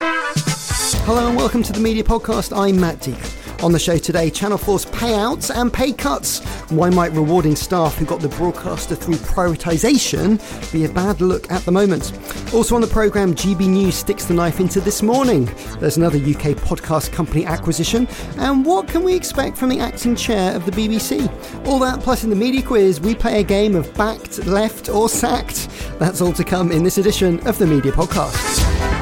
Hello and welcome to the Media Podcast. I'm Matt Deegan. On the show today, Channel 4's payouts and pay cuts. Why might rewarding staff who got the broadcaster through privatisation be a bad look at the moment? Also on the programme, GB News sticks the knife into this morning. There's another UK podcast company acquisition. And what can we expect from the acting chair of the BBC? All that plus in the media quiz, we play a game of backed, left, or sacked. That's all to come in this edition of the Media Podcast.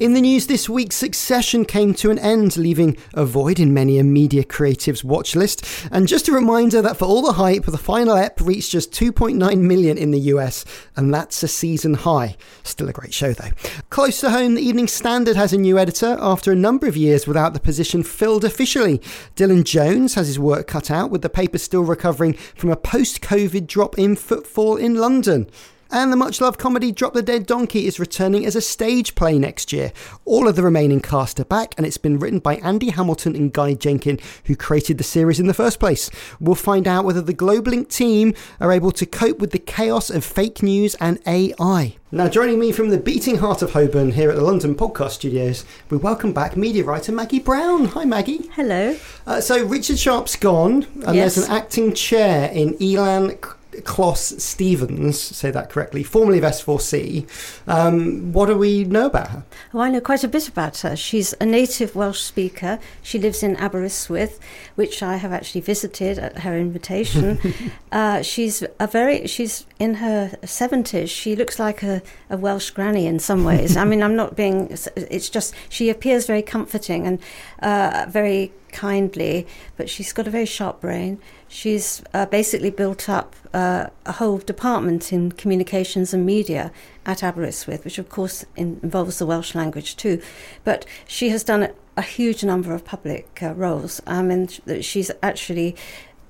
In the news this week, Succession came to an end, leaving a void in many a media creatives watch list. And just a reminder that for all the hype, the final ep reached just 2.9 million in the US, and that's a season high. Still a great show though. Close to home, the Evening Standard has a new editor after a number of years without the position filled officially. Dylan Jones has his work cut out, with the paper still recovering from a post COVID drop in footfall in London. And the much loved comedy Drop the Dead Donkey is returning as a stage play next year. All of the remaining cast are back, and it's been written by Andy Hamilton and Guy Jenkin, who created the series in the first place. We'll find out whether the Globelink team are able to cope with the chaos of fake news and AI. Now, joining me from the beating heart of Holborn here at the London Podcast Studios, we welcome back media writer Maggie Brown. Hi, Maggie. Hello. Uh, so, Richard Sharp's gone, and Yes. there's an acting chair in Elan Closs Stephens, say that correctly, formerly of S4C. Um, what do we know about her? Oh, I know quite a bit about her. She's a native Welsh speaker. She lives in Aberystwyth, which I have actually visited at her invitation. uh, she's a very, she's in her 70s. She looks like a, a Welsh granny in some ways. I mean, I'm not being, it's just, she appears very comforting and uh, very kindly, but she's got a very sharp brain. She's uh, basically built up uh, a whole department in communications and media at Aberystwyth, which of course in, involves the Welsh language too. But she has done a, huge number of public uh, roles. I mean, sh- she's actually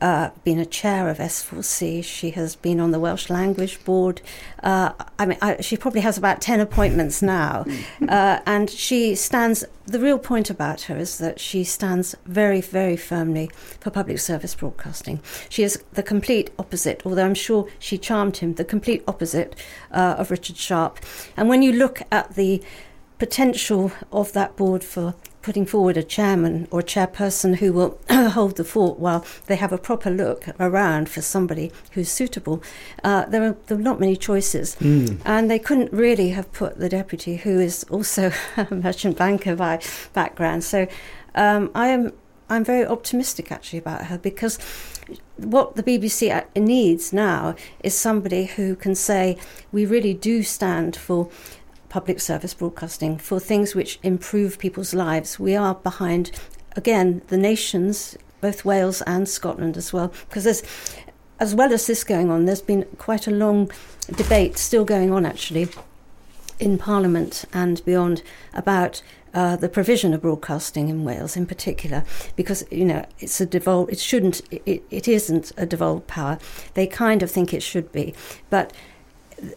uh, been a chair of S4C. She has been on the Welsh Language Board. Uh, I mean, I, she probably has about 10 appointments now. uh, and she stands, the real point about her is that she stands very, very firmly for public service broadcasting. She is the complete opposite, although I'm sure she charmed him, the complete opposite uh, of Richard Sharp. And when you look at the potential of that board for putting forward a chairman or a chairperson who will hold the fort while they have a proper look around for somebody who's suitable. Uh, there, are, there are not many choices, and they couldn't really have put the deputy, who is also a merchant banker by background. So um, I am I'm very optimistic actually about her because what the BBC needs now is somebody who can say we really do stand for public service broadcasting for things which improve people's lives. We are behind, again, the nations, both Wales and Scotland as well, because there's, as well as this going on, there's been quite a long debate still going on actually in Parliament and beyond about uh, the provision of broadcasting in Wales, in particular, because you know it's a devolved. It shouldn't. It, it isn't a devolved power. They kind of think it should be, but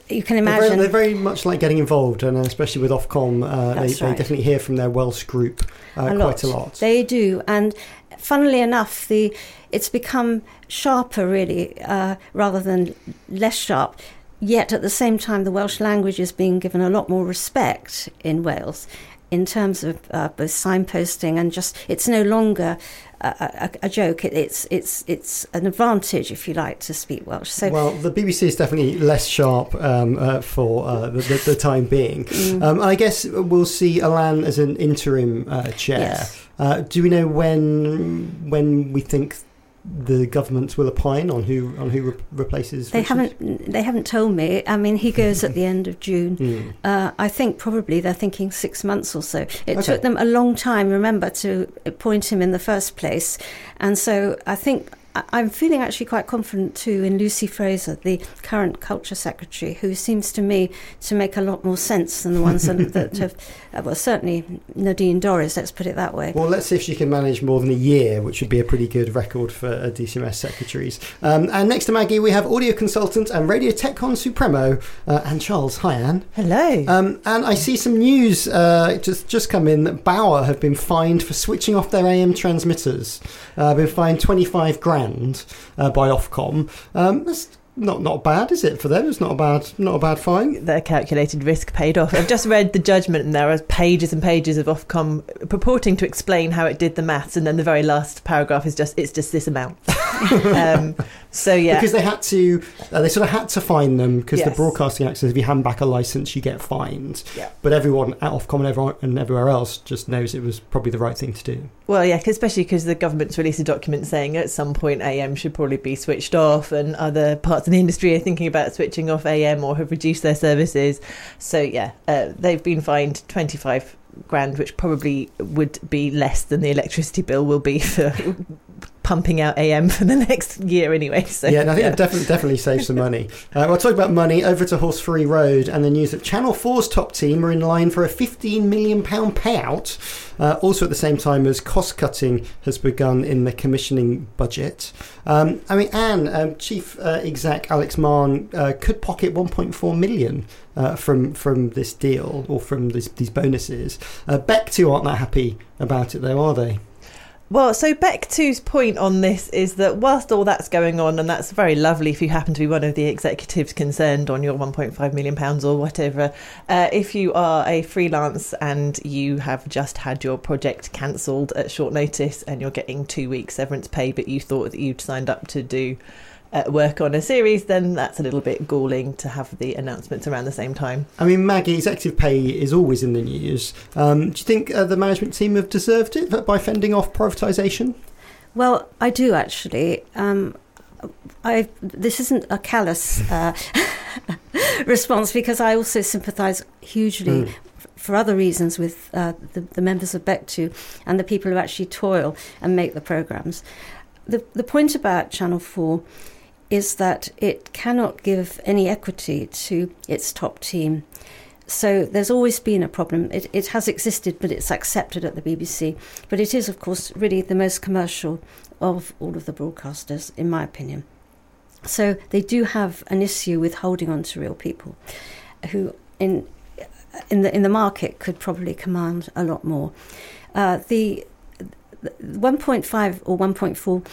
you can They're very, imagine. they're very much like getting involved, and especially with Ofcom, uh, they, That's they definitely hear from their Welsh group uh, quite a lot. They do, and funnily enough, the it's become sharper really, uh, rather than less sharp. Yet at the same time, the Welsh language is being given a lot more respect in Wales, in terms of uh, both signposting and just it's no longer a, a, a joke. It, it's it's it's an advantage, if you like, to speak Welsh. So well, the BBC is definitely less sharp um, uh, for uh, the, the, the, time being. Mm. Um, I guess we'll see Elan as an interim uh, chair. Yes. Uh, do we know when when we think the government will opine on who on who re- replaces. They Richard? haven't. They haven't told me. I mean, he goes at the end of June. Mm. Uh, I think probably they're thinking six months or so. It okay. took them a long time, remember, to appoint him in the first place, and so I think I'm feeling actually quite confident too in Lucy Frazer, the current culture secretary, who seems to me to make a lot more sense than the ones that, that have, uh, well, certainly Nadine Dorries, let's put it that way. Well, let's see if she can manage more than a year, which would be a pretty good record for uh, DCMS secretaries. Um, and next to Maggie, we have audio consultant and Radio TechCon Supremo, uh, Ann Charles. Hi, Ann. Hello. Um, and I see some news uh, just just come in that Bauer have been fined for switching off their AM transmitters. Uh, been fined 25 grand grand uh, by Ofcom. Um, that's not not bad, is it for them? It's not a bad not a bad fine. Their calculated risk paid off. I've just read the judgment, and there are pages and pages of Ofcom purporting to explain how it did the maths, and then the very last paragraph is just it's just this amount. um, so yeah, because they had to, uh, they sort of had to fine them because yes. the Broadcasting Act says if you hand back a license, you get fined. Yeah. But everyone at Ofcom and, everyone and everywhere else just knows it was probably the right thing to do. Well, yeah, especially because the government's released a document saying at some point AM should probably be switched off, and other parts of the industry are thinking about switching off AM or have reduced their services. So yeah, uh, they've been fined twenty five grand, which probably would be less than the electricity bill will be for pumping out AM for the next year anyway. So yeah, I think yeah. it definitely definitely saves some money. Uh, well, talk about money. Over to Horseferry Road and the news that Channel 4's top team are in line for a 15 million pound payout. Uh, also, at the same time as cost cutting has begun in the commissioning budget. Um, I mean, Ann, um, Chief uh, Exec Alex Mahon uh, could pocket 1.4 million uh, from from this deal or from this, these bonuses. Uh, BECTU aren't that happy about it, though, are they? Well, so BECTU's point on this is that whilst all that's going on, and that's very lovely if you happen to be one of the executives concerned on your £1.5 million or whatever, uh, if you are a freelance and you have just had your project cancelled at short notice and you're getting two weeks severance pay, but you thought that you'd signed up to do work on a series, then that's a little bit galling to have the announcements around the same time. I mean, Maggie, executive pay is always in the news. Um, do you think uh, the management team have deserved it by fending off privatisation? Well, I do actually. Um, I this isn't a callous uh, response because I also sympathise hugely mm. for other reasons with uh, the, the, members of BECTU and the people who actually toil and make the programmes. The the point about Channel Four is that it cannot give any equity to its top team. So there's always been a problem. It, it has existed, but it's accepted at the BBC. But it is, of course, really the most commercial of all of the broadcasters, in my opinion. So they do have an issue with holding on to real people who, in in the in the market, could probably command a lot more. Uh, the 1.5 or 1.4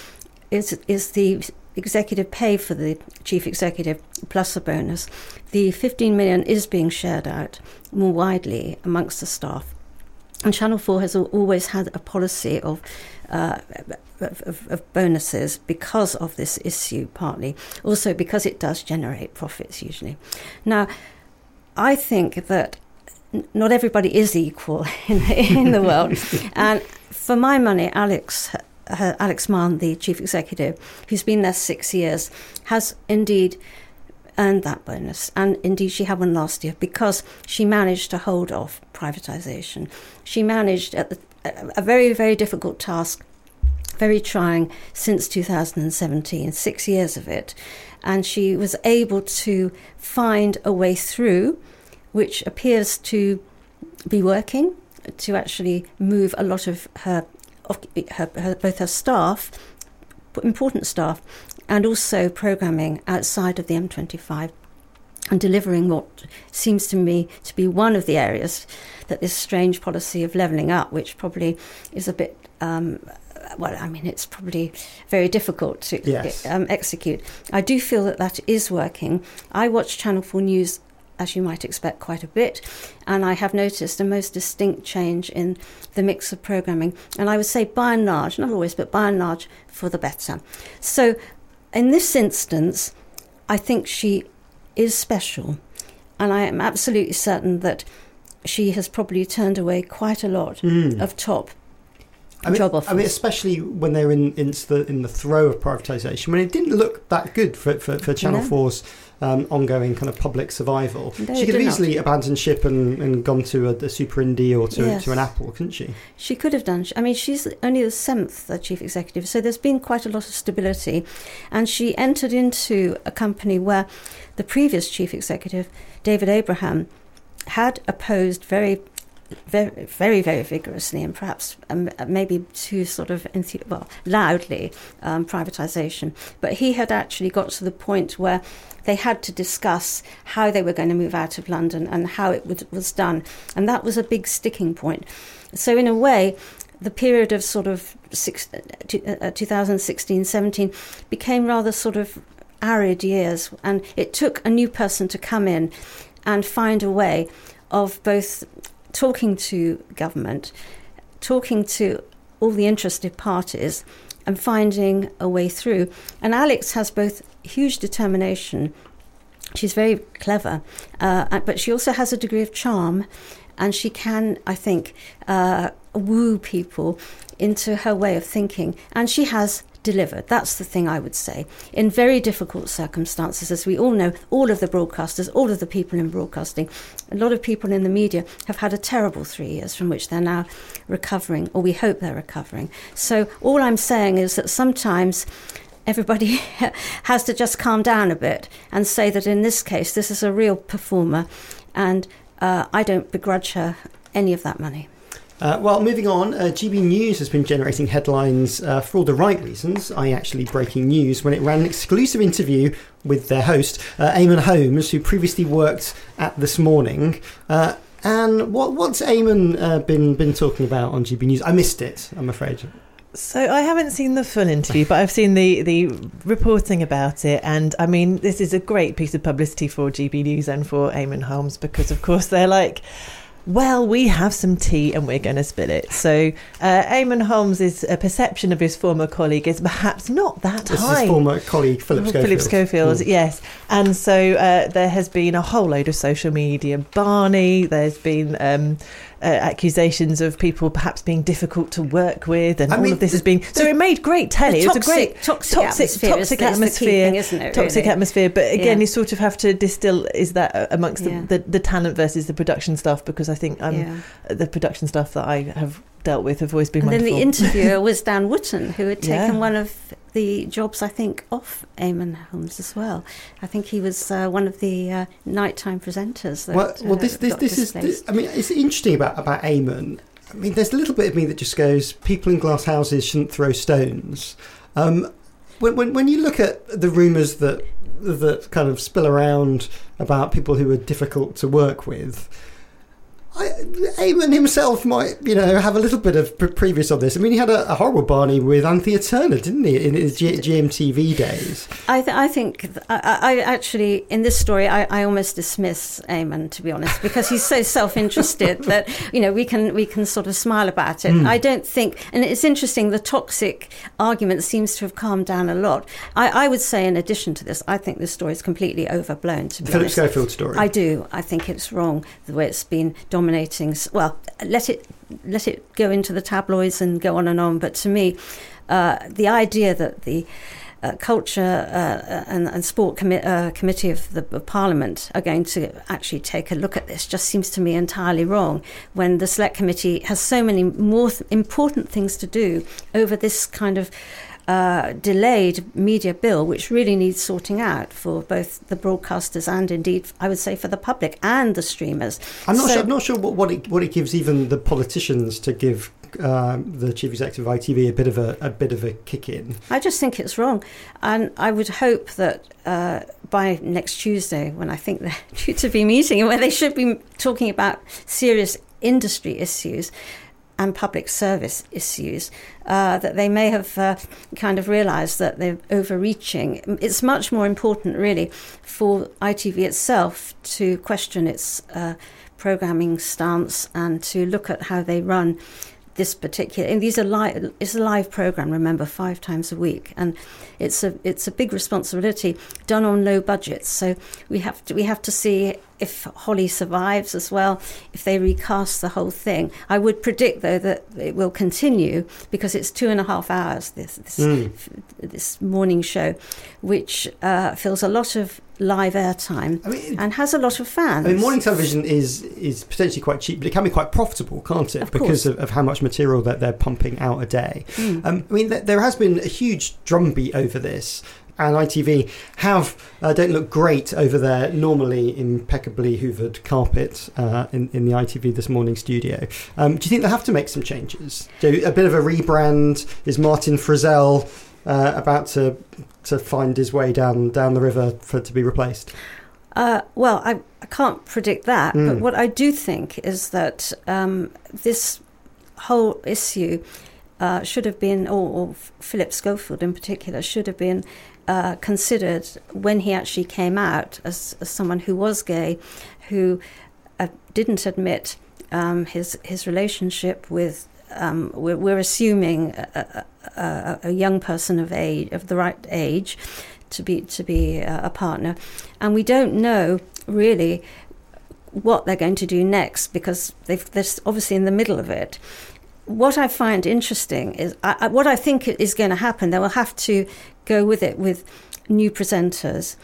is is the executive pay for the chief executive plus a bonus, the 15 million is being shared out more widely amongst the staff. And Channel 4 has always had a policy of, uh, of, of, bonuses because of this issue, partly. Also, because it does generate profits usually. Now, I think that not everybody is equal in, in the world. and for my money, Alex uh, Alex Mahon, the chief executive, who's been there six years, has indeed earned that bonus. And indeed, she had one last year because she managed to hold off privatisation. She managed the, a very, very difficult task, very trying since 2017, six years of it. And she was able to find a way through, which appears to be working to actually move a lot of her of her, her, both her staff, important staff, and also programming outside of the M25 and delivering what seems to me to be one of the areas that this strange policy of levelling up, which probably is a bit, um, well, I mean, it's probably very difficult to yes. um, execute. I do feel that that is working. I watch Channel 4 News as you might expect, quite a bit. And I have noticed a most distinct change in the mix of programming. And I would say, by and large, not always, but by and large, for the better. So, in this instance, I think she is special. And I am absolutely certain that she has probably turned away quite a lot Mm. of top I mean. I mean, especially when they're in, in the in the throw of privatisation, when it didn't look that good for for, for Channel No. 4's um, ongoing kind of public survival. No, she could have did not. easily abandoned ship and, and gone to a, a super indie or to Yes. to an Apple, couldn't she? She could have done. I mean, she's only the seventh chief executive, so there's been quite a lot of stability. And she entered into a company where the previous chief executive, David Abraham, had opposed very, very, very, very vigorously and perhaps um, maybe too sort of well loudly um, privatisation. But he had actually got to the point where they had to discuss how they were going to move out of London and how it would, was done, and that was a big sticking point. So in a way, the period of sort of six, uh, uh, 2016, 17 became rather sort of arid years, and it took a new person to come in and find a way of both talking to government, talking to all the interested parties, and finding a way through. And Alex has both huge determination. She's very clever, uh, but she also has a degree of charm, and she can, I think, uh, woo people into her way of thinking. And she has delivered. That's the thing I would say. In very difficult circumstances, as we all know, all of the broadcasters, all of the people in broadcasting, a lot of people in the media have had a terrible three years from which they're now recovering, or we hope they're recovering. So all I'm saying is that sometimes everybody has to just calm down a bit and say that in this case, this is a real performer, and uh, I don't begrudge her any of that money. Uh, well, moving on, uh, GB News has been generating headlines uh, for all the right reasons, i.e., actually breaking news, when it ran an exclusive interview with their host, uh, Eamonn Holmes, who previously worked at This Morning. Uh, and what, what's Eamonn uh, been been talking about on GB News? I missed it, I'm afraid. So I haven't seen the full interview, but I've seen the the reporting about it, and I mean this is a great piece of publicity for GB News and for Eamonn Holmes because of course they're like. Well, we have some tea and we're going to spill it. So, uh, Eamonn Holmes' uh, perception of his former colleague is perhaps not that This is high. his former colleague, Philip Schofield. Philip Schofield, Mm. yes. And so uh, there has been a whole load of social media. Barney, there's been um, uh, accusations of people perhaps being difficult to work with, and I all mean, of this has the- been. So it made great telly. The it was a great toxic- toxic atmosphere toxic is the atmosphere, thing, isn't it, Toxic really? atmosphere. But again, Yeah. you sort of have to distill is that amongst Yeah. the, the, the talent versus the production stuff because I think um, yeah. the production stuff that I have dealt with have always been And then the interviewer was Dan Wootton, who had taken Yeah. one of the jobs, I think, off Eamonn Holmes as well. I think he was uh, one of the uh, nighttime presenters. That, Well, well, uh, this this this is, this, I mean, it's interesting about about Eamonn. I mean, there's a little bit of me that just goes, people in glass houses shouldn't throw stones. Um, when, when when you look at the rumours that that kind of spill around about people who are difficult to work with. I, Eamonn himself might, you know, have a little bit of pre- previous on this. I mean, he had a, a horrible Barney with Anthea Turner, didn't he, in his G- GMTV days? I, th- I think th- I, I actually in this story I, I almost dismiss Eamonn to be honest because he's so self-interested that you know we can we can sort of smile about it. Hmm. I don't think, and it's interesting. The toxic argument seems to have calmed down a lot. I, I would say, in addition to this, I think this story is completely overblown. To be Philip honest, Schofield story. I do. I think it's wrong the way it's been dominating. Well, let it let it go into the tabloids and go on and on. But to me, uh, the idea that the uh, culture uh, and, and sport commi- uh, committee of the of Parliament are going to actually take a look at this just seems to me entirely wrong. When the select committee has so many more th- important things to do over this kind of uh, delayed media bill, which really needs sorting out for both the broadcasters and indeed, I would say, for the public and the streamers. I'm not So- sure. I'm not sure what, what it what it gives even the politicians to give um, the chief executive of ITV a bit of a, a bit of a kick in. I just think it's wrong, and I would hope that uh, by next Tuesday, when I think they're due to be meeting and where they should be talking about serious industry issues, and public service issues uh, that they may have uh, kind of realised that they're overreaching. It's much more important, really, for ITV itself to question its uh, programming stance and to look at how they run this particular and these are live it's a live program remember five times a week and it's a it's a big responsibility done on low budgets so we have to we have to see if Holly survives as well, if they recast the whole thing. I would predict, though, that it will continue because it's two and a half hours, this, this, mm. this morning show, which uh, fills a lot of live airtime I mean, and has a lot of fans. I mean, morning television is is potentially quite cheap, but it can be quite profitable, can't it? Of because of, of, how much material that they're pumping out a day. Mm. Um, I mean, th- there has been a huge drumbeat over this and ITV have uh, don't look great over their normally impeccably hoovered carpet uh, in in the ITV this morning studio. Um, do you think they'll have to make some changes? Do a bit of a rebrand? Is Martin Frizell uh, about to to find his way down down the river for to be replaced? Uh, well, I, I can't predict that, mm. but hmm. what I do think is that um, this whole issue uh, should have been, or, or, Philip Schofield in particular, should have been uh, considered when he actually came out as, as someone who was gay, who uh, didn't admit um, his his relationship with. Um, we're, we're, assuming a, a, a, young person of age of the right age to be to be a partner, and we don't know really what they're going to do next because they're obviously in the middle of it what I find interesting is I, what I think is going to happen. They will have to go with it with new presenters,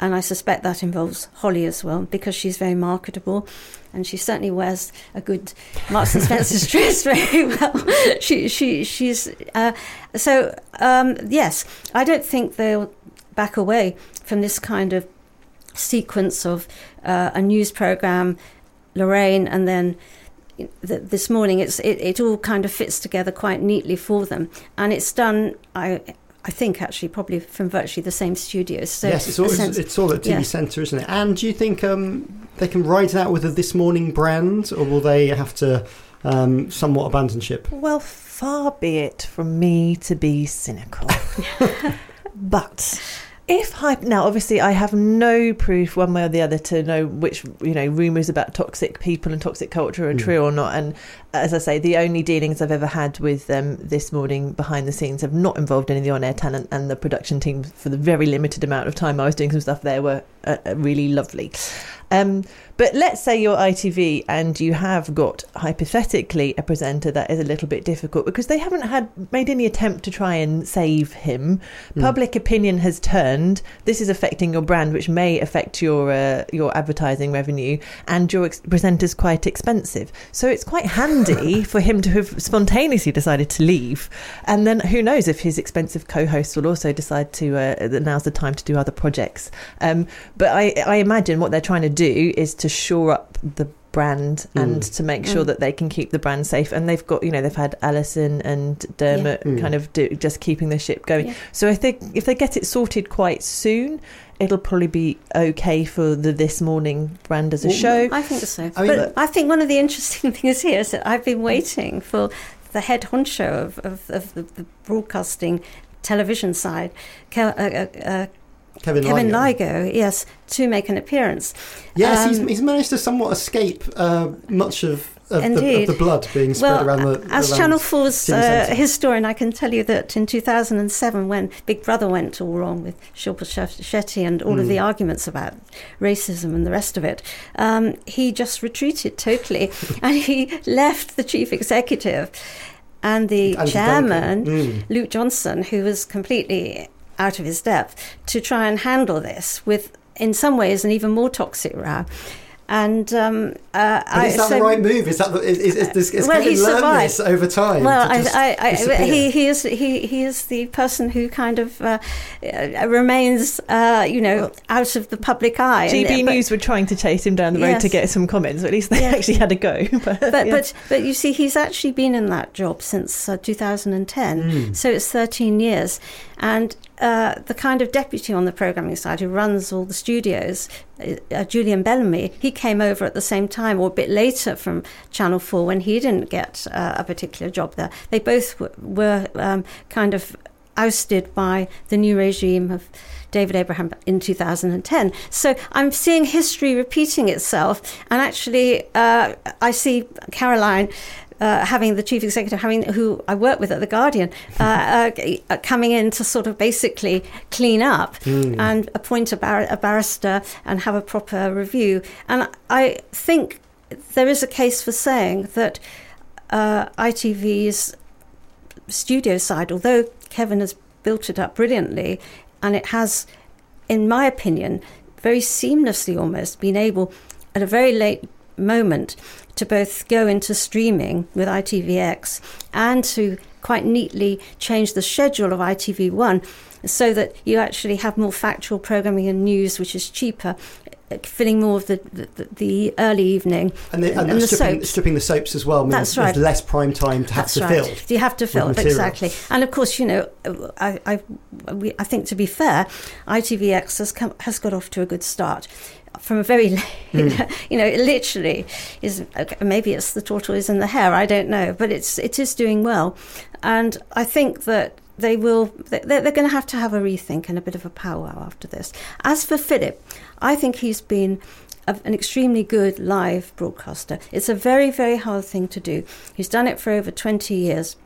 and I suspect that involves Holly as well because she's very marketable, and she certainly wears a good Marks and Spencer's dress very well. she she she's uh, so um, yes. I don't think they'll back away from this kind of sequence of uh, a news program, Lorraine, and then this morning it's it, it all kind of fits together quite neatly for them and it's done i I think actually probably from virtually the same studios. So yes, it's all, sense, it's all at TV yeah. Centre, isn't it? And do you think um, they can ride that with a This Morning brand, or will they have to um, somewhat abandon ship? Well, far be it from me to be cynical, but if hype now obviously i have no proof one way or the other to know which you know rumors about toxic people and toxic culture are mm. true or not and as i say the only dealings i've ever had with them this morning behind the scenes have not involved any of the on-air talent and the production team for the very limited amount of time i was doing some stuff there were uh, uh really lovely um, but let's say you're ITV and you have got hypothetically a presenter that is a little bit difficult because they haven't had made any attempt to try and save him. Mm. Public opinion has turned. This is affecting your brand, which may affect your uh, your advertising revenue, and your ex- presenter's quite expensive. So it's quite handy for him to have spontaneously decided to leave, and then who knows if his expensive co-host will also decide to uh, that now's the time to do other projects. Um, but I, I imagine what they're trying to do is to shore up the brand and mm. to make sure mm. that they can keep the brand safe and they've got you know they've had Alison and Dermot yeah. mm. kind of do, just keeping the ship going yeah. so I think if they get it sorted quite soon it'll probably be okay for the this morning brand as a well, show I think so I mean, but I think one of the interesting things here is that I've been waiting for the head honcho of, of, of the, the broadcasting television side, uh, uh, uh, Kevin, Kevin Lygo. yes, to make an appearance. Yes, um, he's, he's, managed to somewhat escape uh, much of, of, the, of, the, blood being spread well, around the. As around Channel 4's uh, historian, I can tell you that in 2007, when Big Brother went all wrong with Shilpa Shetty and all mm. of the hmm. arguments about racism and the rest of it, um, he just retreated totally and he left the chief executive and the chairman, mm. Luke Johnson, who was completely out of his depth to try and handle this with, in some ways, an even more toxic row. And um, uh, I, is that so, the right move? Is that the, is, is, is, is well, Kevin learned this over time? Well, I, I, he, he is he, he is the person who kind of uh, uh, remains, uh, you know, well, out of the public eye. GB and, News were trying to chase him down the road yes. to get some comments. At least they yes. actually had a go. but but, yeah. but, but you see, he's actually been in that job since uh, 2010, mm. so it's 13 years, and uh, the kind of deputy on the programming side who runs all the studios, uh, uh, Julian Bellamy, he came over at the same time or a bit later from Channel 4 when he didn't get uh, a particular job there. They both w- were um, kind of ousted by the new regime of David Abraham in 2010. So I'm seeing history repeating itself, and actually, uh, I see Carolyn. Uh, having the chief executive, having who I work with at the Guardian, uh, uh, coming in to sort of basically clean up mm. and appoint a, bar- a, barrister and have a proper review. And I think there is a case for saying that uh, ITV's studio side, although Kevin has built it up brilliantly, and it has, in my opinion, very seamlessly almost been able at a very late moment to both go into streaming with ITVX and to quite neatly change the schedule of ITV1 so that you actually have more factual programming and news, which is cheaper filling more of the, the, the early evening and, the, and, and the stripping, soaps. stripping the soaps as well. That's right. There's less prime time to have That's to right. fill. You have to fill exactly, and of course, you know, I I, we, I think to be fair, ITVX has come, has got off to a good start from a very, mm. you know, literally is. Maybe it's the tortoise and the hare. I don't know, but it's it is doing well, and I think that they will they're, they're going to have to have a rethink and a bit of a powwow after this. As for Philip, I think he's been an extremely good live broadcaster. It's a very very hard thing to do. He's done it for over 20 years.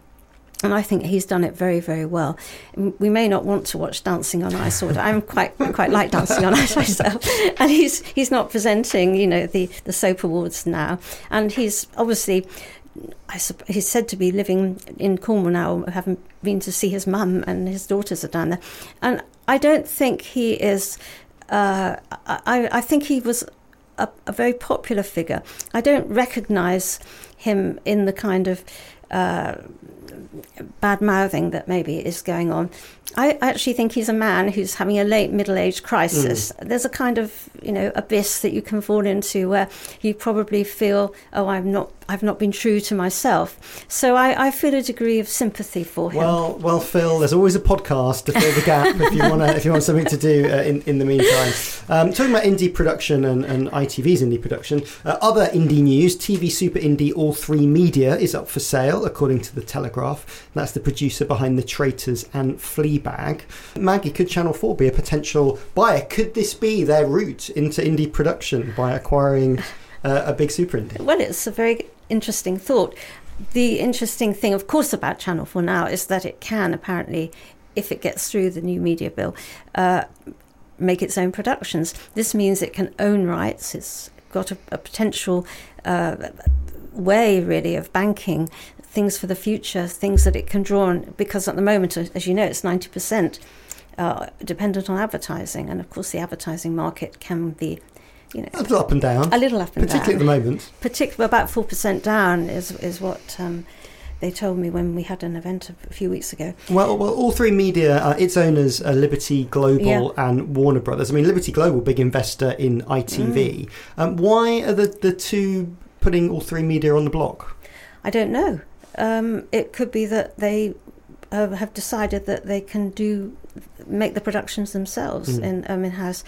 And I think he's done it very, very well. We may not want to watch Dancing on Ice, or I'm quite quite like Dancing on Ice myself. And he's he's not presenting, you know, the the soap awards now. And he's obviously I supp- he's said to be living in Cornwall now, having been to see his mum and his daughters are down there. And I don't think he is. Uh, I, I think he was a, a, very popular figure. I don't recognise him in the kind of uh, bad mouthing that maybe is going on. I actually think he's a man who's having a late middle age crisis. Mm. There's a kind of you know abyss that you can fall into where you probably feel, oh, I'm not I've not been true to myself. So I, I feel a degree of sympathy for him. Well, well, Phil, there's always a podcast to fill the gap if you want if you want something to do uh, in in the meantime. Um, talking about indie production and, and ITV's indie production, uh, other indie news: TV Super Indie All3Media is up for sale, according to the Telegraph. That's the producer behind The Traitors and Fleabag. Maggie, could Channel Four be a potential buyer? Could this be their route into indie production by acquiring? Uh, a big super indie. Well, it's a very interesting thought. The interesting thing, of course, about Channel 4 now is that it can apparently, if it gets through the new media bill, uh, make its own productions. This means it can own rights. It's got a, a potential uh, way, really, of banking things for the future, things that it can draw on. Because at the moment, as you know, it's 90%. Uh, dependent on advertising, and of course, the advertising market can be you know, a little up and down. A little up and particularly down. at the moment. Particularly about four percent down is is what um, they told me when we had an event a few weeks ago. Well, well, All3Media, uh, its owners are Liberty Global yeah. and Warner Brothers. I mean, Liberty Global, big investor in ITV. Mm. Um, why are the the two putting All3Media on the block? I don't know. Um, it could be that they uh, have decided that they can do make the productions themselves mm. in um, in house.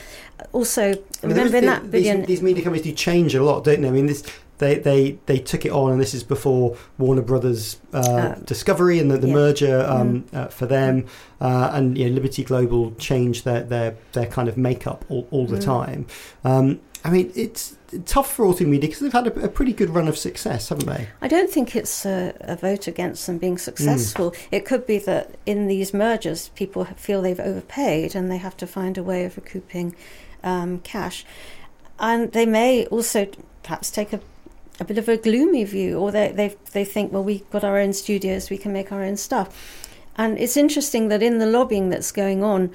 Also, I mean, remember in that these, these, media companies do change a lot, don't they? I mean, this they they they took it on, and this is before Warner Brothers uh, uh, Discovery and the, the yeah. merger um, mm. uh, for them, uh, and you know, Liberty Global changed their their their kind of makeup all, all the mm. time. Um, I mean, it's tough for All3Media because they've had a, a, pretty good run of success, haven't they? I don't think it's a, a vote against them being successful. Mm. It could be that in these mergers, people feel they've overpaid and they have to find a way of recouping um, cash. And they may also perhaps take a, a bit of a gloomy view, or they, they, they think, well, we've got our own studios, we can make our own stuff. And it's interesting that in the lobbying that's going on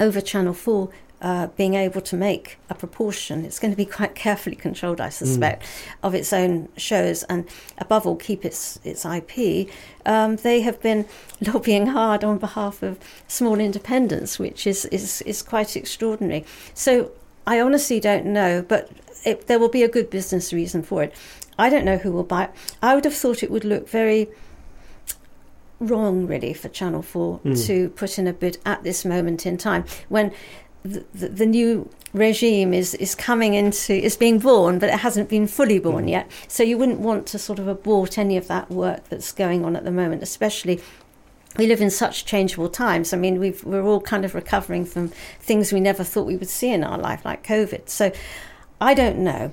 over Channel 4, uh, being able to make a proportion. It's going to be quite carefully controlled, I suspect, mm. of its own shows, and above all, keep its its IP. Um, they have been lobbying hard on behalf of small independents, which is is is quite extraordinary. So I honestly don't know, but it, there will be a good business reason for it. I don't know who will buy it. I would have thought it would look very wrong, really, for Channel 4 mm. to put in a bid at this moment in time when the, the, the, new regime is, is coming into, is being born, but it hasn't been fully born mm. yet. So you wouldn't want to sort of abort any of that work that's going on at the moment, especially we live in such changeable times. I mean, we are all kind of recovering from things we never thought we would see in our life, like COVID. So I don't know.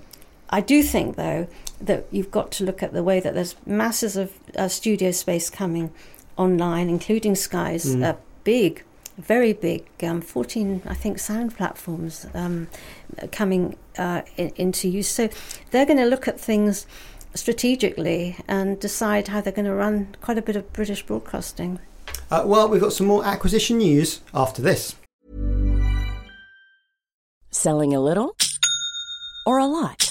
I do think, though, that you've got to look at the way that there's masses of uh, studio space coming online, including Sky's mm. uh, big, very big, um, 14, I think, sound platforms um, coming uh, in, into use. So they're going to look at things strategically and decide how they're going to run quite a bit of British broadcasting. Uh, well, we've got some more acquisition news after this. Selling a little or a lot?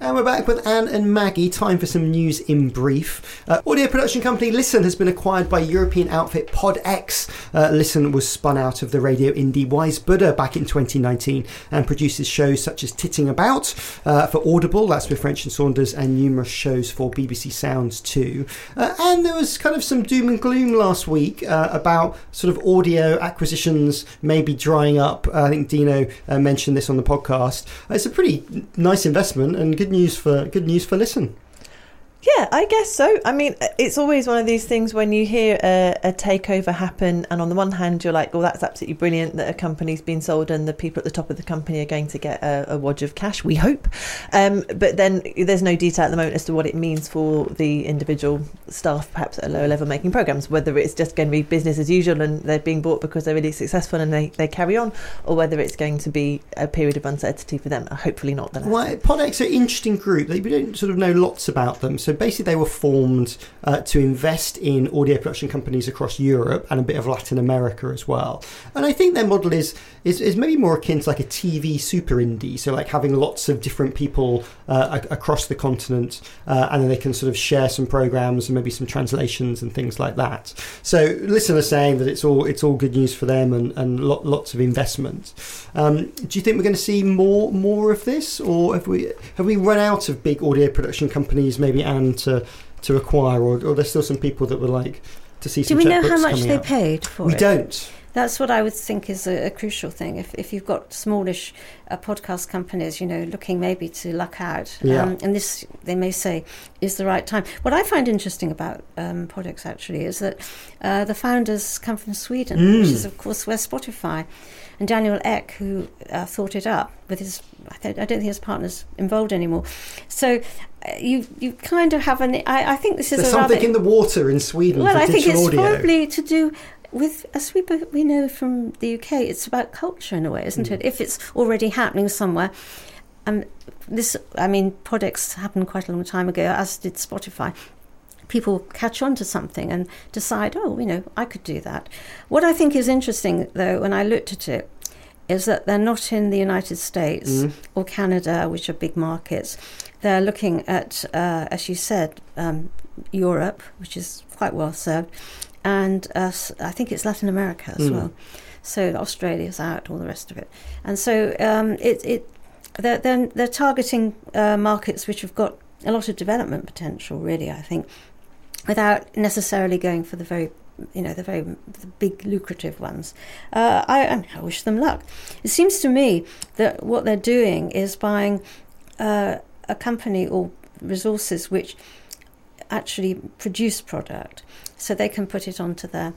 And we're back with Ann and Maggie. Time for some news in brief. Uh, audio production company Listen has been acquired by European outfit PodX. Uh, Listen was spun out of the radio indie Wise Buddha back in 2019 and produces shows such as Titting About uh, for Audible, that's with French and Saunders, and numerous shows for BBC Sounds too. Uh, and there was kind of some doom and gloom last week uh, about sort of audio acquisitions maybe drying up. I think Dino uh, mentioned this on the podcast. it's a pretty nice investment and good news for good news for listen. Yeah, I guess so. I mean, it's always one of these things when you hear a, a, takeover happen, and on the one hand, you're like, well, that's absolutely brilliant that a company's been sold and the people at the top of the company are going to get a, a wodge of cash, we hope. Um, but then there's no detail at the moment as to what it means for the individual staff, perhaps at a lower level, making programs, whether it's just going to be business as usual and they're being bought because they're really successful and they, they carry on, or whether it's going to be a period of uncertainty for them. Hopefully not. The well, PodX are an interesting group. We don't sort of know lots about them. So basically, they were formed uh, to invest in audio production companies across Europe and a bit of Latin America as well. And I think their model is is, is maybe more akin to like a TV super indie. So like having lots of different people uh, across the continent, uh, and then they can sort of share some programs and maybe some translations and things like that. So listeners saying that it's all it's all good news for them and and lo- lots of investment. Um, do you think we're going to see more more of this, or have we have we run out of big audio production companies maybe to to acquire, or, or there's still some people that would like to see. Do we know how much they out? paid for we it? We don't. That's what I would think is a, a crucial thing. If, if you've got smallish uh, podcast companies, you know, looking maybe to luck out, yeah. um, and this they may say is the right time. What I find interesting about um, PodX actually is that uh, the founders come from Sweden, mm. which is of course where Spotify and Daniel Ek, who uh, thought it up with his, I, th- I, don't think his partner's involved anymore. So uh, you you kind of have an. I, I think this is There's something rather, in the water in Sweden. Well, I think it's audio. probably to do with as we we know from the UK, it's about culture in a way, isn't mm. it? If it's already happening somewhere, and this, I mean, products happened quite a long time ago, as did Spotify. People catch on to something and decide, oh, you know, I could do that. What I think is interesting, though, when I looked at it, is that they're not in the United States mm. or Canada, which are big markets. They're looking at, uh, as you said, um, Europe, which is quite well served, and uh, I think it's Latin America as mm. well. So Australia's out, all the rest of it, and so um, it, it they're, they're, they're targeting uh, markets which have got a lot of development potential. Really, I think, without necessarily going for the very you know the very the big lucrative ones. Uh, I, I, wish them luck. It seems to me that what they're doing is buying uh, a company or resources which actually produce product, so they can put it onto their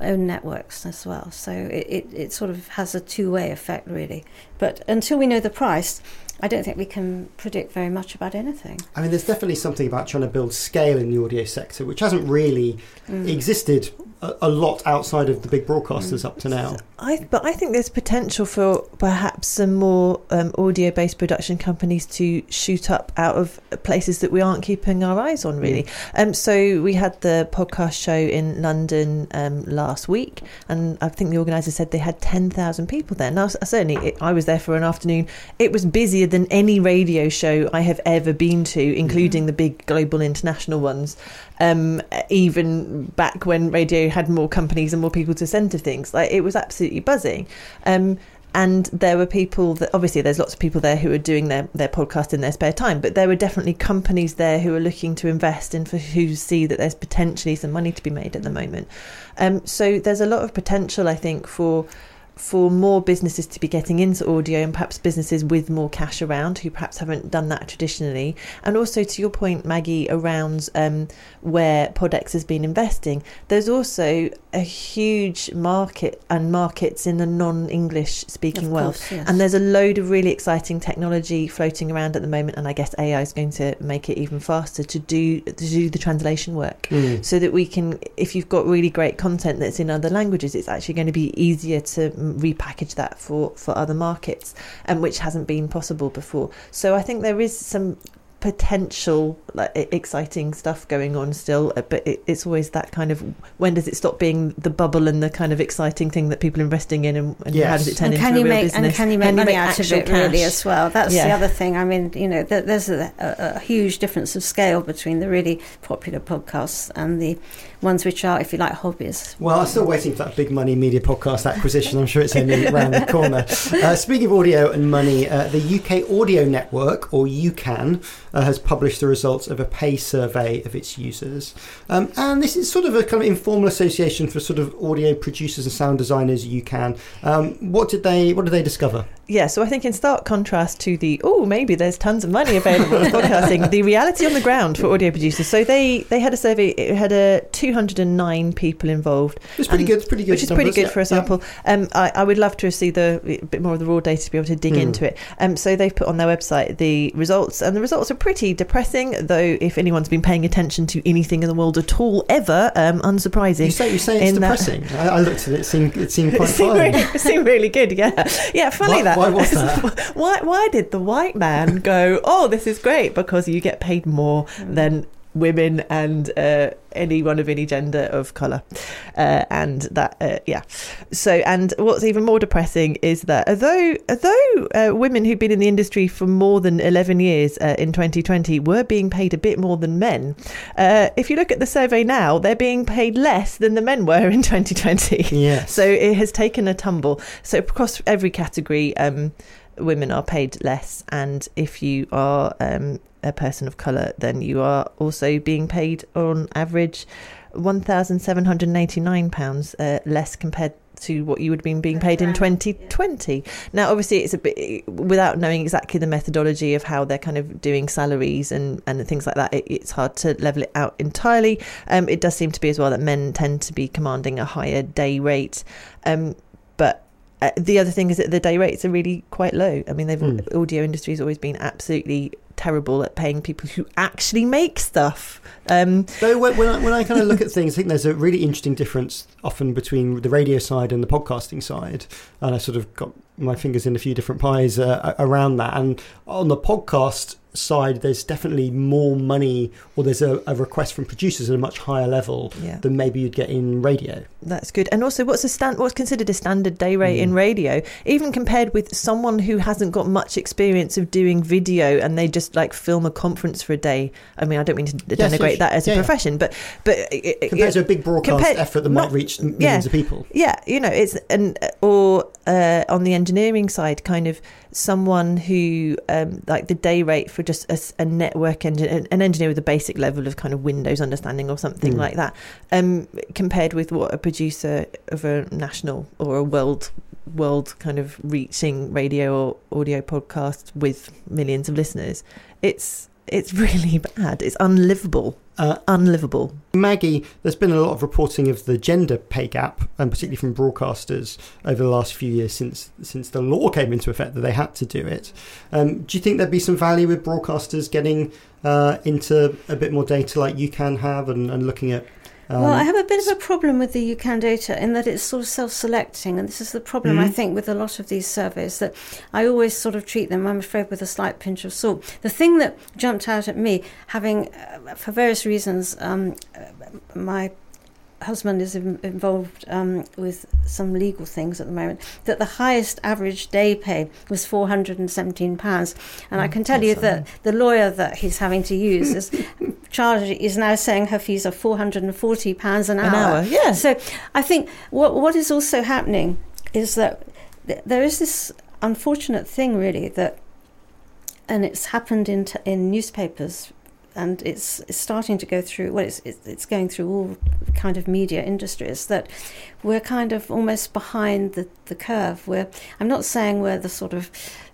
own networks as well. So it, it, it sort of has a two way effect really. But until we know the price, I don't think we can predict very much about anything. I mean, there's definitely something about trying to build scale in the audio sector, which hasn't really mm. existed a, a, lot outside of the big broadcasters mm. up to now. I, but I think there's potential for perhaps some more um, audio based production companies to shoot up out of places that we aren't keeping our eyes on, really. Mm. Um, so we had the podcast show in London um, last week, and I think the organiser said they had 10,000 people there. Now, certainly, it, I was there for an afternoon. It was busier than any radio show I have ever been to, including mm. the big global international ones. Um, even back when radio had more companies and more people to send to things, like it was absolutely buzzing. Um, and there were people that obviously there's lots of people there who are doing their, their podcast in their spare time but there were definitely companies there who are looking to invest and for who see that there's potentially some money to be made at the moment um, so there's a lot of potential i think for for more businesses to be getting into audio and perhaps businesses with more cash around who perhaps haven't done that traditionally. And also, to your point, Maggie, around um, where PodX has been investing, there's also a huge market and markets in the non English speaking world. Yes. And there's a load of really exciting technology floating around at the moment. And I guess AI is going to make it even faster to do, to do the translation work mm. so that we can, if you've got really great content that's in other languages, it's actually going to be easier to repackage that for, for other markets, and um, which hasn't been possible before. So I think there is some potential like exciting stuff going on still uh, but it, it's always that kind of when does it stop being the bubble and the kind of exciting thing that people are investing in and, and yes. how does it turn and into can a you real make, business and can you make can money you make out of it cash? really as well that's yeah. the other thing I mean you know there's a, a, a huge difference of scale between the really popular podcasts and the ones which are, if you like, hobbies. Well, I'm still waiting for that big money media podcast acquisition. I'm sure it's only around the corner. Uh, speaking of audio and money, uh, the UK Audio Network, or UKAN, uh, has published the results of a pay survey of its users. Um, and this is sort of a kind of informal association for sort of audio producers and sound designers, UKAN. Um, what did they What did they discover? Yeah, so I think in stark contrast to the oh maybe there's tons of money available in podcasting, the reality on the ground for audio producers. So they they had a survey. It had a 209 people involved. It's pretty good. It's pretty good. Which is numbers, pretty good yeah, for a sample. Yeah. Um, I, I, would love to see the a bit more of the raw data to be able to dig hmm. into it. Um, so they've put on their website the results, and the results are pretty depressing. Though if anyone's been paying attention to anything in the world at all ever, um, unsurprising. You say you say it's depressing. I, I, looked at it. It seemed it seemed quite it seemed. Really, it seemed really good. Yeah, yeah. Funny why, that. Why was that? why why did the white man go? Oh, this is great because you get paid more than women and uh, anyone of any gender of color uh, and that uh, yeah. So and what's even more depressing is that although although uh, women who've been in the industry for more than 11 years uh, in 2020 were being paid a bit more than men uh, if you look at the survey now they're being paid less than the men were in 2020 yeah so it has taken a tumble. So across every category um, women are paid less, and if you are um, a person of colour, then you are also being paid on average £1,789 uh, less compared to what you would have been being paid in 2020. Now, obviously, it's a bit without knowing exactly the methodology of how they're kind of doing salaries and, and things like that. It, it's hard to level it out entirely. Um, it does seem to be as well that men tend to be commanding a higher day rate. Um, but uh, the other thing is that the day rates are really quite low. I mean, they've mm. audio industry has always been absolutely terrible at paying people who actually make stuff. Um, so when, when, I, when I kind of look at things, I think there's a really interesting difference often between the radio side and the podcasting side. And I sort of got my fingers in a few different pies uh, around that. And on the podcast side, there's definitely more money, or there's a, a request from producers at a much higher level Yeah. than maybe you'd get in radio. That's good. And also, what's a stand? What's considered a standard day rate Mm. in radio? Even compared with someone who hasn't got much experience of doing video, and they just like film a conference for a day. I mean, I don't mean to denigrate that as Yeah, a profession, but but it, it- Compared to a big broadcast compared- effort that not- might reach millions of people. yeah, you know, it's and or uh, on the engineering side, kind of someone who um, like the day rate for just a network engine, an engineer with a basic level of kind of Windows understanding or something Mm. like that, um, compared with what a producer of a national or a world world kind of reaching radio or audio podcast with millions of listeners, it's it's really bad. It's unlivable. Uh, Unlivable. Maggie, there's been a lot of reporting of the gender pay gap, and particularly from broadcasters over the last few years since since the law came into effect that they had to do it. Um, do you think there'd be some value with broadcasters getting uh, into a bit more data like you can have and, and looking at? Um, well, I have a bit of a problem with the UKAN data in that it's sort of self-selecting, and this is the problem I Mhm. think with a lot of these surveys that I always sort of treat them, I'm afraid, with a slight pinch of salt. The thing that jumped out at me, having uh, for various reasons, um, uh, my husband is in, involved um, with some legal things at the moment, that the highest average day pay was four hundred and seventeen pounds, and I Mm, can tell you that the lawyer that he's having to use is charge is now saying her fees are four hundred and forty pounds an hour. An hour, yeah. So I think what what is also happening is that th- there is this unfortunate thing, really, that, and it's happened in t- in newspapers, and it's, it's starting to go through. Well, it's it's going through all kind of media industries that we're kind of almost behind the the curve. We're I'm not saying we're the sort of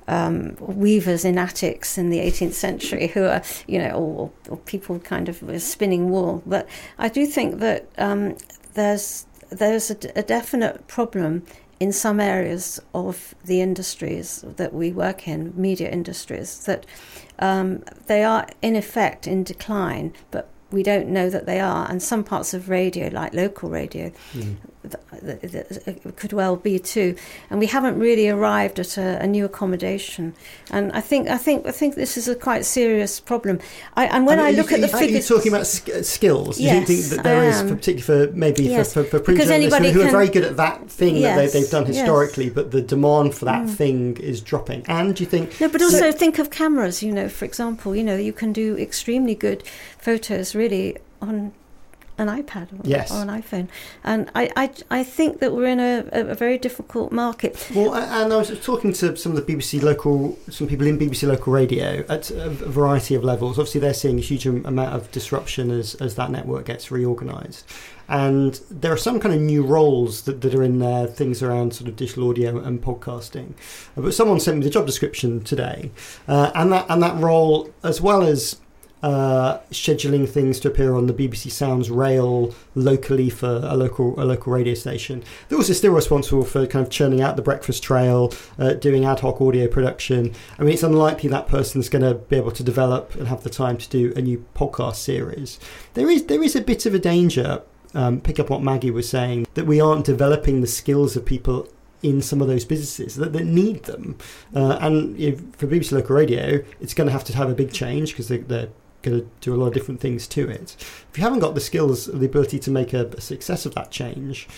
um, weavers in attics in the 18th century who are, you know, or, or people kind of spinning wool. But I do think that um, there's there's a definite problem in some areas of the industries that we work in, media industries, that um, they are in effect in decline, but we don't know that they are. And some parts of radio, like local radio, Mm. Could well be too. And we haven't really arrived at a, a new accommodation. And I think I think I think this is a quite serious problem. I, and when I, mean, look you, at the figures, you're talking about sk- skills? Do you Yes, think that there I is, for maybe Yes, for, for, for print because journalists who, who are very good at that thing that Yes, they, they've done yes. historically, but the demand for that Mm. thing is dropping. And do you think? No, but so- also think of cameras. You know, for example, you know, you can do extremely good photos really on an iPad or, Yes. or an iPhone, and I, I, I think that we're in a, a, very difficult market. Well, and I was talking to some of the BBC local, some people in BBC local radio at a variety of levels. Obviously, they're seeing a huge amount of disruption as, as that network gets reorganised. And there are some kind of new roles that, that are in there, things around sort of digital audio and podcasting. Uh, But someone sent me the job description today, uh, and that and that role, as well as uh, scheduling things to appear on the BBC Sounds rail locally for a local a local radio station. They're also still responsible for kind of churning out the breakfast trail, uh, doing ad hoc audio production. I mean, it's unlikely that person's going to be able to develop and have the time to do a new podcast series. There is there is a bit of a danger. Um, pick up what Maggie was saying that we aren't developing the skills of people in some of those businesses that, that need them. Uh, and for BBC Local Radio, it's going to have to have a big change because they, they're going to do a lot of different things to it. If you haven't got the skills or the ability to make a, a success of that change,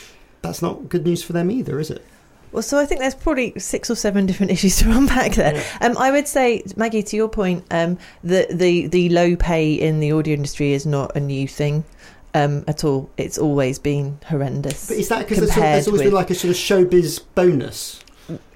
that's not good news for them either, is it? Well, so I think there's probably six or seven different issues to unpack there. Yeah. Um, I would say, Maggie, to your point, um, the, the the low pay in the audio industry is not a new thing um, at all. It's always been horrendous. But is that because there's, always been like a sort of showbiz bonus?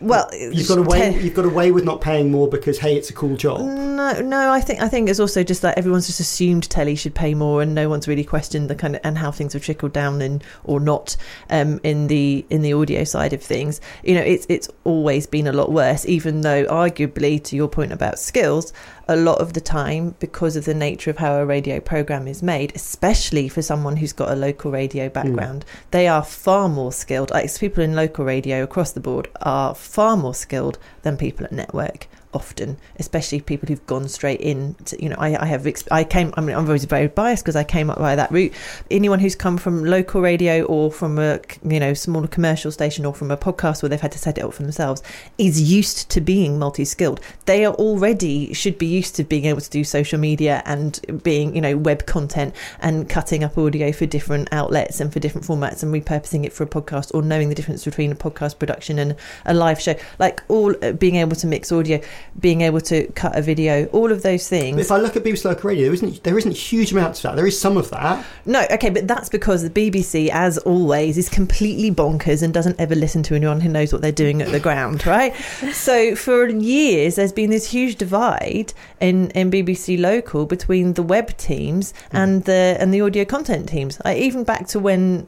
Well, You've got away. te- You've got away with not paying more because hey, it's a cool job. No, no. I think I think it's also just that everyone's just assumed telly should pay more, and no one's really questioned the kind of and how things have trickled down and or not um, in the in the audio side of things. You know, it's it's always been a lot worse. Even though, arguably, to your point about skills, a lot of the time, because of the nature of how a radio program is made, especially for someone who's got a local radio background, they are far more skilled. Like people in local radio across the board are far more skilled than people at network often, especially people who've gone straight in. To, you know, I, I have I came. I mean, I'm always very biased because I came up by that route. Anyone who's come from local radio or from a you know smaller commercial station or from a podcast where they've had to set it up for themselves is used to being multi-skilled. They are already should be used to being able to do social media and being you know web content and cutting up audio for different outlets and for different formats and repurposing it for a podcast or knowing the difference between a podcast production and a live show. Like all uh, being able to mix audio being able to cut a video, all of those things. If I look at BBC Local Radio, there isn't there isn't huge amounts of that. There is some of that. No, okay, but that's because the BBC, as always, is completely bonkers and doesn't ever listen to anyone who knows what they're doing at the ground, right? So for years, there's been this huge divide in, in BBC Local between the web teams Hmm. and the and the audio content teams. Like, even back to when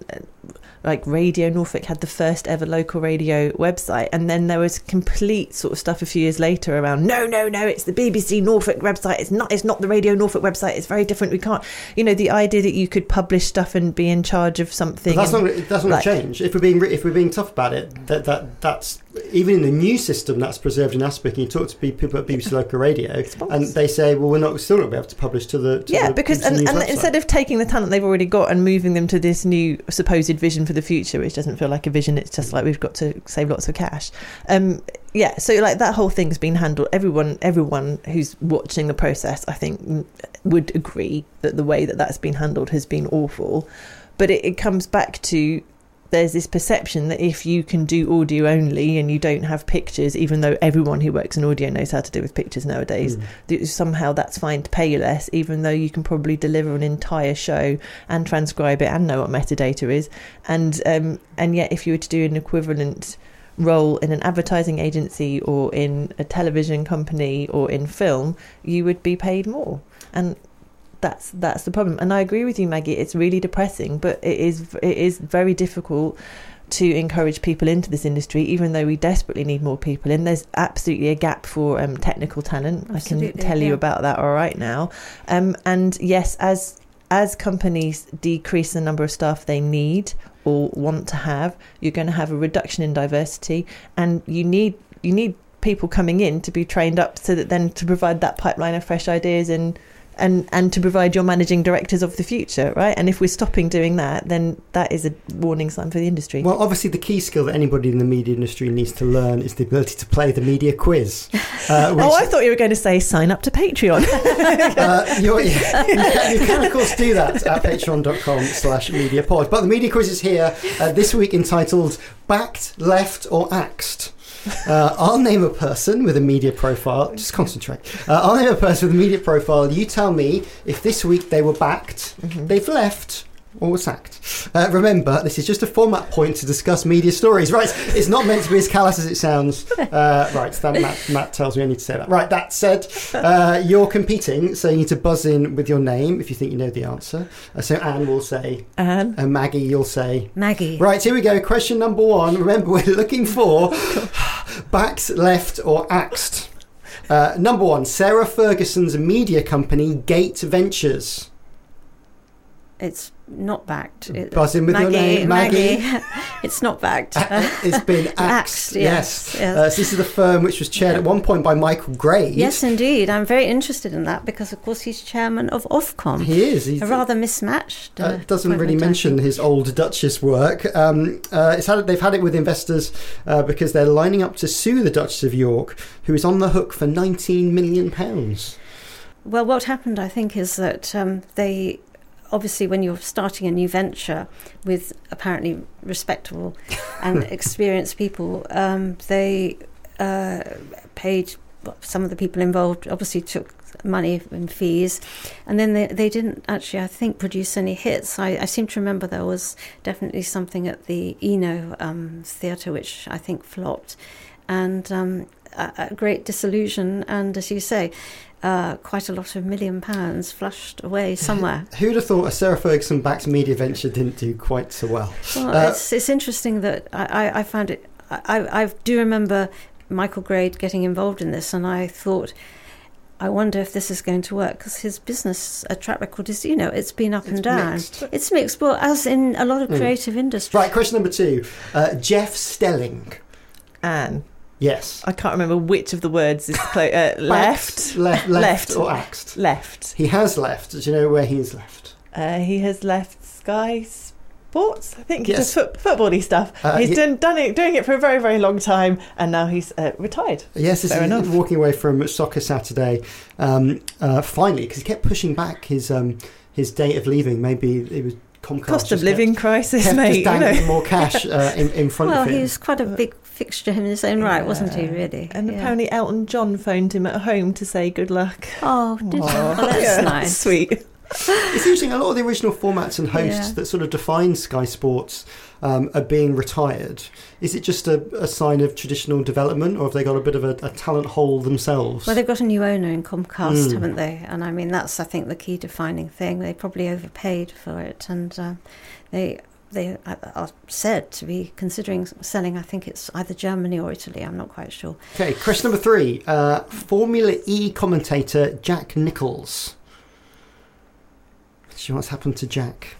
like Radio Norfolk had the first ever local radio website, and then there was complete sort of stuff a few years later around no, no, no, it's the BBC Norfolk website. It's not. It's not the Radio Norfolk website. It's very different. We can't. You know, the idea that you could publish stuff and be in charge of something. But that's and, not that's not like- change. If we're being if we're being tough about it, that that that's even in the new system that's preserved in Aspic. And you talk to people at BBC Local Radio, and they say, well, we're not still not be able to publish to the to yeah, the because BBC and, and instead of taking the talent they've already got and moving them to this new supposed vision for the future, which doesn't feel like a vision, it's just like we've got to save lots of cash. Um, yeah, so like that whole thing's been handled. Everyone, everyone who's watching the process, I think, mm, would agree that the way that that's been handled has been awful. But it, it comes back to there's this perception that if you can do audio only and you don't have pictures, even though everyone who works in audio knows how to do with pictures nowadays, that somehow that's fine to pay you less, even though you can probably deliver an entire show and transcribe it and know what metadata is. And um, and yet, if you were to do an equivalent role in an advertising agency or in a television company or in film, you would be paid more. And that's that's the problem. And I agree with you, Maggie. It's really depressing, but it is it is very difficult to encourage people into this industry, even though we desperately need more people in. There's absolutely a gap for um, technical talent. I can tell you about that all right now. Um, and yes, as as companies decrease the number of staff they need or want to have, you're going to have a reduction in diversity, and you need you need people coming in to be trained up so that then to provide that pipeline of fresh ideas and and and to provide your managing directors of the future, right? And if we're stopping doing that, then that is a warning sign for the industry. Well, obviously, the key skill that anybody in the media industry needs to learn is the ability to play the media quiz. Uh, which, oh, I thought you were going to say sign up to Patreon. uh, you're, you, can, you can, of course, do that at patreon.com slash media pod. But the media quiz is here uh, this week entitled Backed, Left, or Axed. Uh, I'll name a person with a media profile. Just concentrate. Uh, I'll name a person with a media profile. You tell me if this week they were backed, they've left, or sacked. Uh, remember, this is just a format point to discuss media stories. Right, it's not meant to be as callous as it sounds. Uh, right, that Matt, Matt tells me I need to say that. Right, that said, uh, you're competing, so you need to buzz in with your name if you think you know the answer. Uh, so Ann will say, and and Maggie, you'll say. Maggie. Right, here we go. Question number one. Remember, we're looking for backs, left, or axed. Uh, number one, Sarah Ferguson's media company, Gate Ventures. It's not backed. It, Buzz in with your Maggie, name, Maggie. it's not backed. It's been axed. Axed, yes. yes, yes. Uh, so this is the firm which was chaired at one point by Michael Grade. yes, indeed. I'm very interested in that because, of course, he's chairman of Ofcom. He is. He's, a rather mismatched. uh, Uh, doesn't really mention his old Duchess work. Um, uh, it's had, they've had it with investors uh, because they're lining up to sue the Duchess of York, who is on the hook for 19 million pounds. Well, what happened, I think, is that um, they obviously, when you're starting a new venture with apparently respectable and experienced people, um, they uh, paid some of the people involved. Obviously, took money and fees, and then they they didn't actually, I think, produce any hits. I, I seem to remember there was definitely something at the Eno um, theatre which I think flopped, and. Um, a, a great disillusion, and as you say, uh, quite a lot of million pounds flushed away somewhere. Who'd have thought a Sarah Ferguson backed media venture didn't do quite so well? Well, Uh, it's it's interesting that I, I, I found it. I, I do remember Michael Grade getting involved in this, and I thought, I wonder if this is going to work because his business uh, track record is, you know, it's been up and down. mixed. It's mixed, but as in a lot of Mm. creative industries. Right, question number two. Uh, Jeff Stelling. Ann. Yes. I can't remember which of the words is clo- uh, left. left, left, or axed. Left. He has left. Do you know where he has left? Uh, he has left Sky Sports. I think he Yes. does foot, footbally stuff. Uh, he's he- done, done it, doing it for a very, very long time, and now he's uh, retired. Yes, Fair is enough. walking away from Soccer Saturday. Um, uh, finally, because he kept pushing back his um, his date of leaving. Maybe it was Comcast. Cost of living kept, crisis, kept mate. Just you know. more cash uh, in, in front Well, of him. he was quite a big fixture him in his own right, wasn't he? Really. And Yeah. apparently Elton John phoned him at home to say good luck. Oh, did Aw. oh, that's Yeah, nice. Sweet. It's interesting. A lot of the original formats and hosts Yeah. that sort of define Sky Sports um, are being retired. Is it just a, a sign of traditional development, or have they got a bit of a, a talent hole themselves? Well, they've got a new owner in Comcast, Mm. haven't they? And I mean, that's I think the key defining thing. They probably overpaid for it, and uh, they they are- are said to be considering selling. I think it's either Germany or Italy. I'm not quite sure. Okay, question number three. Uh, Formula E commentator Jack Nichols. Do you know what's happened to Jack?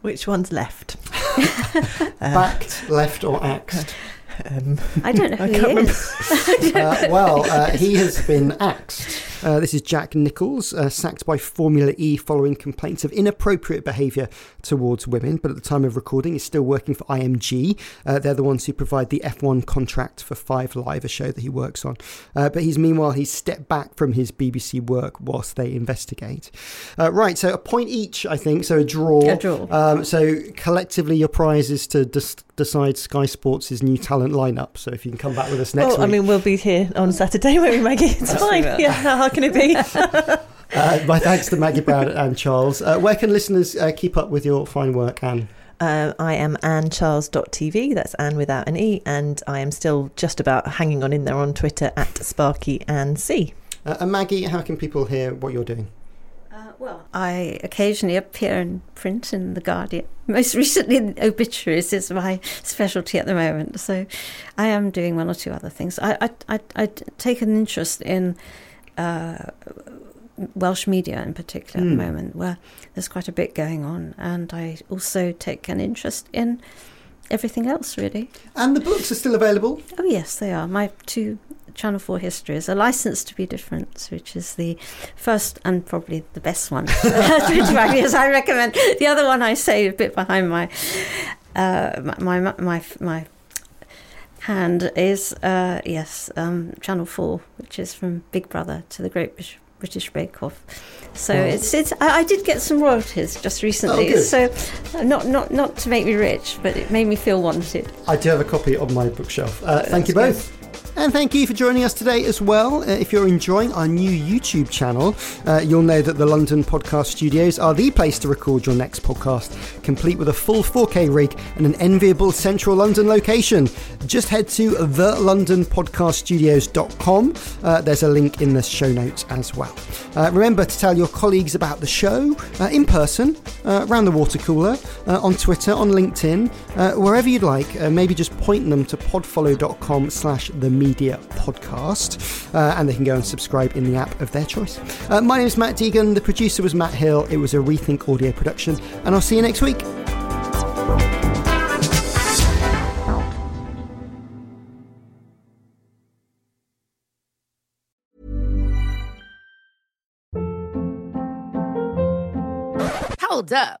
Which one's left? Backed, left, or axed? Um, I don't know I who he can't remember. is. Uh, well, uh, he has been axed. Uh, this is Jack Nichols, uh, sacked by Formula E following complaints of inappropriate behaviour towards women, but at the time of recording, he's still working for IMG. Uh, they're the ones who provide the F1 contract for Five Live, a show that he works on. Uh, but he's meanwhile he's stepped back from his BBC work whilst they investigate. Uh, right, so a point each, I think. So a draw. A draw. Um, so collectively, your prize is to dis- decide Sky Sports' new talent lineup. So if you can come back with us next well, I mean, we'll be here on Saturday, won't we, Maggie? It's fine. Yeah, how hard can it be? Uh, my thanks to Maggie Brown and Charles. Uh, where can listeners uh, keep up with your fine work, Ann? Um, I am AnnCharles.tv, that's Ann without an E, and I am still just about hanging on in there on Twitter at Sparky and C. Uh, and Maggie, how can people hear what you're doing? Uh, well, I occasionally appear in print in The Guardian. Most recently, obituaries is my specialty at the moment. So I am doing one or two other things. I, I, I, I take an interest in uh, Welsh media in particular at Hmm. the moment, where there's quite a bit going on. And I also take an interest in everything else, really. And the books are still available. Oh, yes, they are. My two Channel 4 histories, A License to Be Different, which is the first and probably the best one. Which I recommend. The other one I say a bit behind my uh, my, my my my hand is uh, yes, um, Channel 4, which is from Big Brother to the Great British British Bake Off. So it's it's. I, I did get some royalties just recently. good. so uh, not not not to make me rich, but it made me feel wanted. I do have a copy on my bookshelf. Uh, thank you both. And thank you for joining us today as well. Uh, if you're enjoying our new YouTube channel, uh, you'll know that the London Podcast Studios are the place to record your next podcast, complete with a full 4K rig and an enviable central London location. Just head to thelondonpodcaststudios.com. Uh, there's a link in the show notes as well. Uh, remember to tell your colleagues about the show uh, in person, uh, around the water cooler, uh, on Twitter, on LinkedIn, wherever you'd like. Maybe just point them to podfollow.com slash the media podcast, uh, and they can go and subscribe in the app of their choice. Uh, my name is Matt Deegan. The producer was Matt Hill. It was a Rethink audio production, and I'll see you next week. Hold up.